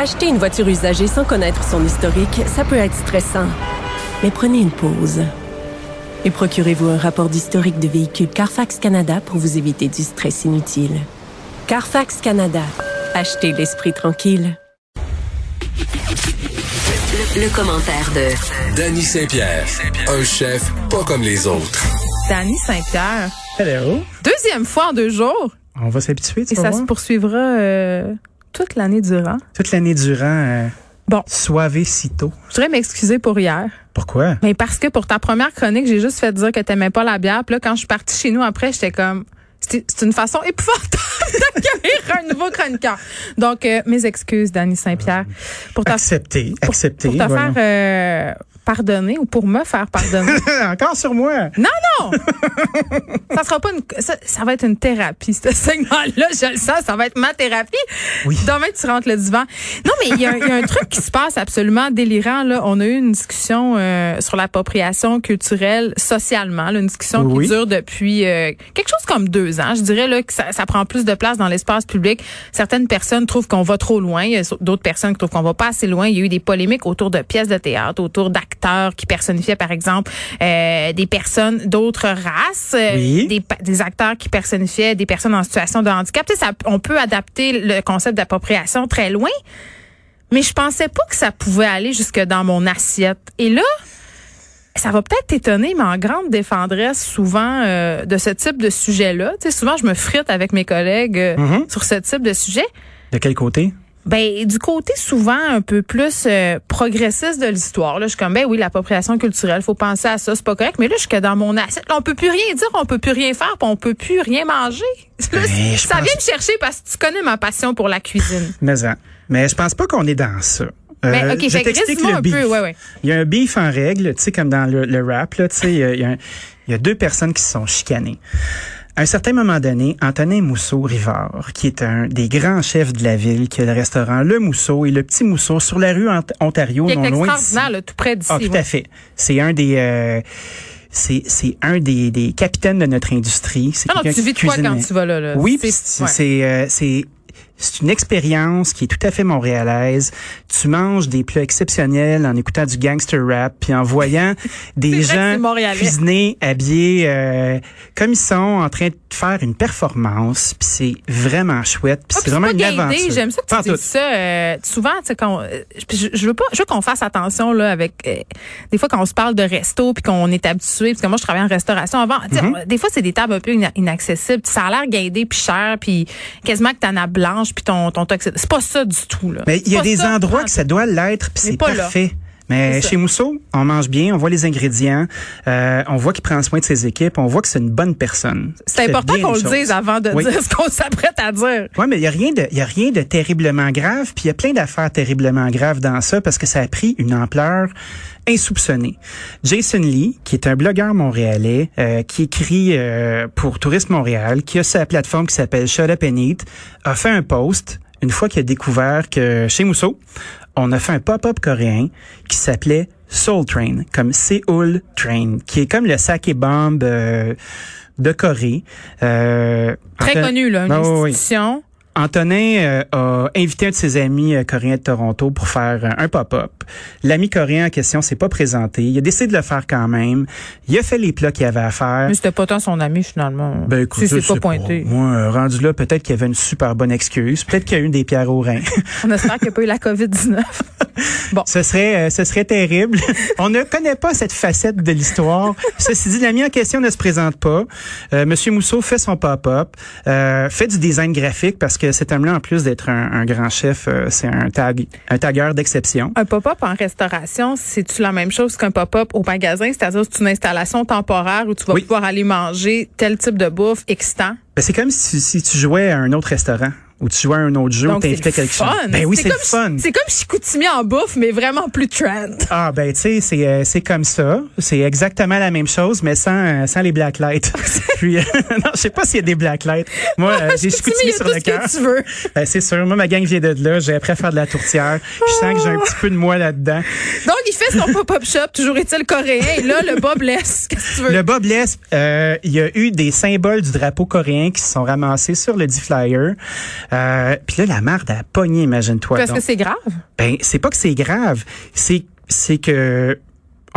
Acheter une voiture usagée sans connaître son historique, ça peut être stressant. Mais prenez une pause. Et procurez-vous un rapport d'historique de véhicule Carfax Canada pour vous éviter du stress inutile. Carfax Canada. Achetez l'esprit tranquille. Le, commentaire de Danny Saint-Pierre, un chef pas comme les autres. Danny Saint-Pierre. Hello. Deuxième fois en deux jours. On va s'habituer, tu Et vas ça voir. se poursuivra euh, toute l'année durant. Toute l'année durant, euh, Bon. suavecito. Je voudrais m'excuser pour hier. Pourquoi? Mais parce que pour ta première chronique, j'ai juste fait dire que t'aimais pas la bière. Puis là, quand je suis partie chez nous après, j'étais comme... C'est une façon épouvantable d'accueillir un nouveau chroniqueur. Donc, euh, mes excuses, Danny Saint-Pierre. Pour te faire euh, pardonner ou pour me faire pardonner? Encore sur moi. Non, non! ça sera pas une, ça, ça va être une thérapie, ce segment-là. Je le sens, ça va être ma thérapie. Oui. Demain, tu rentres le divan. Non, mais il y, a un- il y a un truc qui se passe absolument délirant, là. On a eu une discussion, euh, sur l'appropriation culturelle socialement, là, une discussion Oui. qui dure depuis, euh, quelque chose comme deux ans. Je dirais, là, que ça, ça prend plus de place dans l'espace public. Certaines personnes trouvent qu'on va trop loin. Il y a d'autres personnes qui trouvent qu'on va pas assez loin. Il y a eu des polémiques autour de pièces de théâtre, autour d'acteurs qui personnifiaient, par exemple, euh, des personnes d'autres races, euh, Oui. des, acteurs qui personnifiaient des personnes en situation de handicap. Tu sais, ça, on peut adapter le concept d'appropriation très loin, mais je pensais pas que ça pouvait aller jusque dans mon assiette. Et là, ça va peut-être t'étonner, mais en grande défendresse souvent euh, de ce type de sujet-là. Tu sais, souvent, je me frite avec mes collègues euh, Mhm. sur ce type de sujet. De quel côté? Ben du côté souvent un peu plus euh, progressiste de l'histoire. Là, je suis comme ben oui, l'appropriation culturelle, faut penser à ça, c'est pas correct. Mais là, je suis que dans mon assiette, là, on peut plus rien dire, on peut plus rien faire, puis on peut plus rien manger. Là, Ben, ça pense- vient me chercher parce que tu connais ma passion pour la cuisine. Mais, en- mais je pense pas qu'on est dans ça. Mais Euh, ok, je t'explique le beef. peu, ouais, ouais. Il y a un beef en règle, tu sais, comme dans le, le rap, là, tu sais, il y a- il y a deux personnes qui se sont chicanées. À un certain moment donné, Antonin Mousseau-Rivard, qui est un des grands chefs de la ville, qui a le restaurant Le Mousseau et le Petit Mousseau sur la rue Ont- Ontario, Qui est non loin d'ici. tout près d'ici. Ah, tout ouais. à fait. C'est un des... euh, c'est c'est un des, des capitaines de notre industrie. C'est Non, non, tu vis de quoi quand tu vas là, là? Oui, C'est- ouais. c'est euh, c'est une expérience qui est tout à fait montréalaise. Tu manges des plats exceptionnels en écoutant du gangster rap, puis en voyant des gens cuisiner, habillés euh, comme ils sont, en train de faire une performance. Puis c'est vraiment chouette. Puis Ah, c'est vraiment une aventure. J'aime ça que tu dises ça. euh, souvent, tu sais, quand, euh, je, veux pas, je veux qu'on fasse attention là avec. euh, des fois, quand on se parle de resto puis qu'on est habitué, parce que moi, je travaillais en restauration avant. Mhm. on- des fois, c'est des tables un peu ina- inaccessibles. Ça a l'air guindé puis cher, puis quasiment que t'en as blanche puis ton ton toxique. C'est pas ça du tout là. Mais il y a des endroits en que ça doit l'être, puis c'est là. Mais chez Mousseau, on mange bien, on voit les ingrédients, euh, on voit qu'il prend soin de ses équipes, on voit que c'est une bonne personne. C'est important qu'on le choses. dise avant de Oui. dire ce qu'on s'apprête à dire. Ouais, mais il y a rien de, y a rien de terriblement grave, puis il y a plein d'affaires terriblement graves dans ça parce que ça a pris une ampleur insoupçonnée. Jason Lee, qui est un blogueur montréalais, euh, qui écrit euh, pour Tourisme Montréal, qui a sa plateforme qui s'appelle Shut Up and Eat, a fait un post une fois qu'il a découvert que chez Mousseau, on a fait un pop-up coréen qui s'appelait Soul Train, comme Seoul Train, qui est comme le sake bomb euh, de Corée. Euh, Très connu là, une oui, oui. Antonin euh, a invité un de ses amis euh, coréens de Toronto pour faire euh, un pop-up. L'ami coréen en question s'est pas présenté. Il a décidé de le faire quand même. Il a fait les plats qu'il avait à faire. Mais c'était pas tant son ami finalement. Ben écoute, si c'est pas pointé. Moi, rendu là, peut-être qu'il y avait une super bonne excuse. Peut-être qu'il y a eu des pierres au rein. On espère qu'il n'y a pas eu la COVID-19. ce serait, euh, ce serait terrible. On ne connaît pas cette facette de l'histoire. Ceci dit, l'ami en question ne se présente pas. Euh, Monsieur Mousseau fait son pop-up, euh, fait du design graphique parce que cet homme-là, en plus d'être un, un grand chef, euh, c'est un tag, un tagueur d'exception. Un pop-up en restauration, c'est-tu la même chose qu'un pop-up au magasin? C'est-à-dire, c'est une installation temporaire où tu vas Oui. pouvoir aller manger tel type de bouffe excitant? Ben, c'est comme si, si tu jouais à un autre restaurant ou tu jouais à un autre jeu ou t'invitais quelque chose. Ben oui, c'est fun. C'est comme Chicoutimi en bouffe, mais vraiment plus trend. Ah ben tu sais c'est euh, c'est comme ça, c'est exactement la même chose mais sans euh, sans les blacklights. Puis euh, non, je sais pas s'il y a des blacklights. Moi j'ai Chicoutimi, sur le cœur. tu veux. Ben, c'est sûr, moi ma gang vient de là, j'ai appris à faire de la tourtière. Je sens que j'ai un petit peu de moi là-dedans. Donc, il fait son pop-up shop, toujours est-il coréen, et là, le blesse. Qu'est-ce que tu veux? Le Bob euh, il y a eu des symboles du drapeau coréen qui se sont ramassés sur le D-Flyer. Euh, puis là, la marde a pogné, imagine-toi. Parce que c'est grave? Ben, c'est pas que c'est grave, c'est c'est que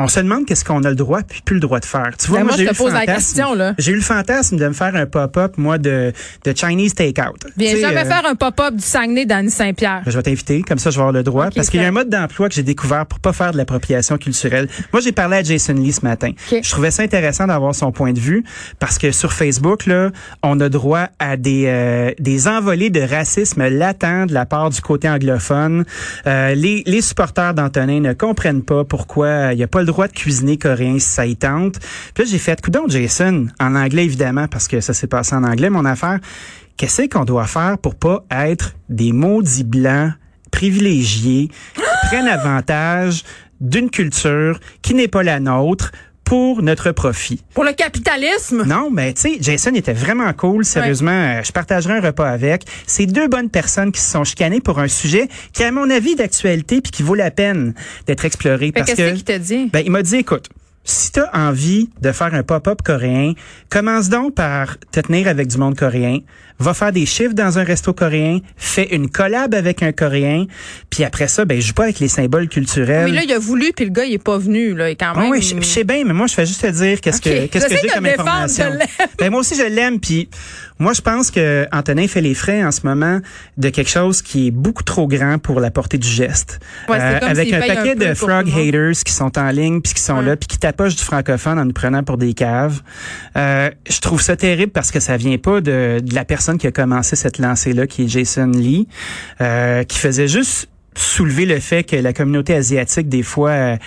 on se demande qu'est-ce qu'on a le droit puis plus le droit de faire. Tu vois, Ben, moi, j'ai je eu te le pose la fantasme- question, là. J'ai eu le fantasme de me faire un pop-up moi de de Chinese takeout. Viens Tu sais, jamais euh, faire un pop-up du Saguenay d'Annie Saint-Pierre. ben, je vais t'inviter, comme ça je vais avoir le droit, parce qu'il y a un mode d'emploi que j'ai découvert pour pas faire de l'appropriation culturelle. Moi, j'ai parlé à Jason Lee ce matin. Je trouvais ça intéressant d'avoir son point de vue, parce que sur Facebook, là, on a droit à des euh, des envolées de racisme latent de la part du côté anglophone. Euh, les, les supporters d'Antonin ne comprennent pas pourquoi il n'y a pas le droit de cuisiner coréen si ça y tente. Puis j'ai fait, coudon Jason, en anglais évidemment, parce que ça s'est passé en anglais, mon affaire. Qu'est-ce qu'on doit faire pour pas être des maudits blancs privilégiés qui prennent avantage d'une culture qui n'est pas la nôtre pour notre profit? Pour le capitalisme? Non, mais tu sais, Jason était vraiment cool. Sérieusement, euh, je partagerai un repas avec. C'est deux bonnes personnes qui se sont chicanées pour un sujet qui, à mon avis, d'actualité puis qui vaut la peine d'être exploré. Fait parce que qu'il t'a dit? ben, il m'a dit, écoute, si tu as envie de faire un pop-up coréen, commence donc par te tenir avec du monde coréen, va faire des chiffres dans un resto coréen, fais une collab avec un coréen, puis après ça, ben joue pas avec les symboles culturels. Mais là, il a voulu, puis le gars, il est pas venu, là. Est quand Ah même. oui, je, je sais bien, mais moi, je fais juste te dire qu'est-ce que qu'est-ce que j'ai comme information. Ben, moi aussi, je l'aime. Puis moi, je pense que Antonin fait les frais en ce moment de quelque chose qui est beaucoup trop grand pour la portée du geste. Euh, Ouais, comme avec un paquet de frog haters qui sont en ligne puis qui sont Ouais. là puis qui tapochent du francophone en nous prenant pour des caves. Euh, je trouve ça terrible parce que ça vient pas de, la personne qui a commencé cette lancée-là, qui est Jason Lee, euh, qui faisait juste soulever le fait que la communauté asiatique, des fois,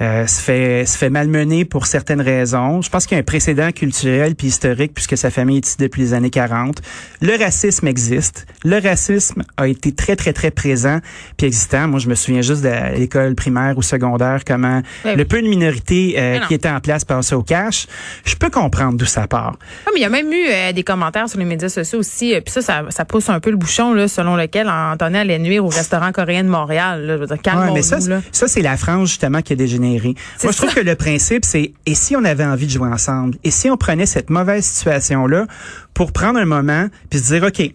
euh, se fait se fait malmener pour certaines raisons. Je pense qu'il y a un précédent culturel puis historique puisque sa famille est ici depuis les années 40. Le racisme existe. Le racisme a été très très très présent puis existant. Moi, je me souviens juste de l'école primaire ou secondaire comment Ouais. le peu de minorités euh, qui étaient en place passaient au cash. Je peux comprendre d'où ça part. Ah, mais il y a même eu euh, des commentaires sur les médias sociaux aussi. euh, Puis ça, ça, ça pousse un peu le bouchon, là, selon lequel Antonin allait nuire au restaurant coréen de Montréal. Là. Je veux dire, Ouais, calmons-nous, mais ça, là. ça c'est la frange justement qui a dégénéré. Moi, je trouve ça. que le principe, c'est et si on avait envie de jouer ensemble, et si on prenait cette mauvaise situation-là pour prendre un moment puis se dire, ok,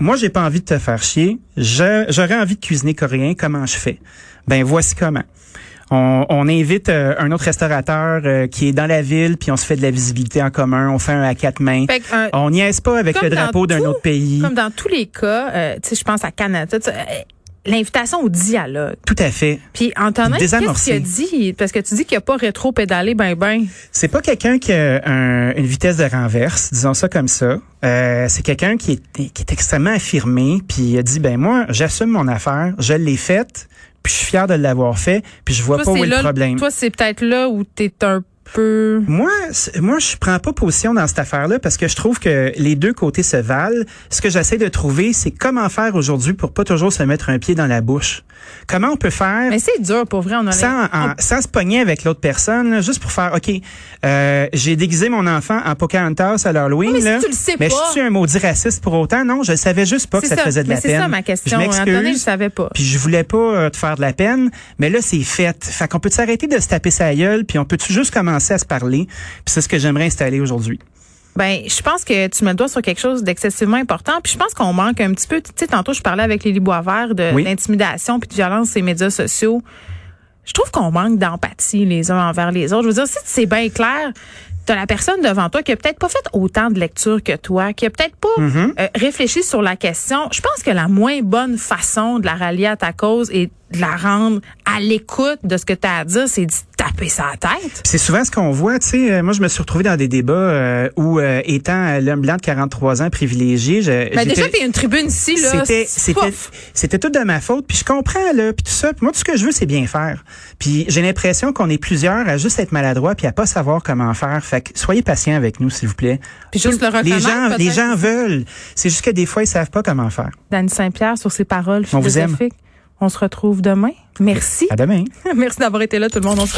moi j'ai pas envie de te faire chier, j'aurais envie de cuisiner coréen, comment je fais? Ben voici comment. On, on invite euh, un autre restaurateur euh, qui est dans la ville, puis on se fait de la visibilité en commun, on fait un à quatre mains. Que, euh, On niaise pas avec le drapeau d'un autre pays. Comme dans tous les cas, euh, tu sais, je pense à Canada, l'invitation au dialogue. Tout à fait. Puis Antonin, qu'est-ce qu'il a dit? Parce que tu dis qu'il a pas rétro-pédalé ben ben. C'est pas quelqu'un qui a un- une vitesse de renverse, disons ça comme ça. Euh, c'est quelqu'un qui est, qui est extrêmement affirmé, puis il a dit ben moi j'assume mon affaire, je l'ai faite, puis je suis fier de l'avoir fait, puis je vois Toi, pas où est là, le problème. toi, c'est peut-être là où t'es un peu... Moi, c'est- moi, je prends pas position dans cette affaire-là parce que je trouve que les deux côtés se valent. Ce que j'essaie de trouver, c'est comment faire aujourd'hui pour pas toujours se mettre un pied dans la bouche. Comment on peut faire Mais c'est dur, pour vrai, on a sans, en- sans se pogner avec l'autre personne, là, juste pour faire, OK, euh, j'ai déguisé mon enfant en Pocahontas à l'Halloween. Oui, mais si là, tu le sais mais pas. je suis un maudit raciste pour autant? Non, je savais juste pas que C'est ça, te faisait de mais la c'est peine. ça ma question. Je Antonin, je savais pas. Puis je voulais pas euh, te faire de la peine, mais là c'est fait. Fait qu'on peut s'arrêter de se taper sa gueule, puis on peut juste commencer à se parler. Puis c'est ce que j'aimerais installer aujourd'hui. Ben, je pense que tu mets le doigt sur quelque chose d'excessivement important. Puis je pense qu'on manque un petit peu. Tu sais, tantôt, je parlais avec Lily Boisvert de Oui. l'intimidation puis de violence sur les médias sociaux. Je trouve qu'on manque d'empathie les uns envers les autres. Je veux dire, si c'est bien clair, t'as la personne devant toi qui a peut-être pas fait autant de lecture que toi, qui a peut-être pas Mm-hmm. euh, réfléchi sur la question. Je pense que la moins bonne façon de la rallier à ta cause et de la rendre à l'écoute de ce que tu as à dire, c'est de taper sa tête. C'est souvent ce qu'on voit, tu sais, euh, moi je me suis retrouvé dans des débats euh, où euh, étant l'homme blanc de 43 ans privilégié, je, Ben, déjà, t'es une tribune ici, là. C'était tout de ma faute puis je comprends là puis tout ça puis moi tout ce que je veux c'est bien faire puis j'ai l'impression qu'on est plusieurs à juste être maladroit puis à pas savoir comment faire fait que soyez patients avec nous s'il vous plaît Puis juste le les gens les peut-être. gens veulent c'est juste que des fois ils savent pas comment faire Dany Saint-Pierre sur ses paroles On vous aime. On se retrouve demain. Merci. à demain Merci d'avoir été là, tout le monde. On se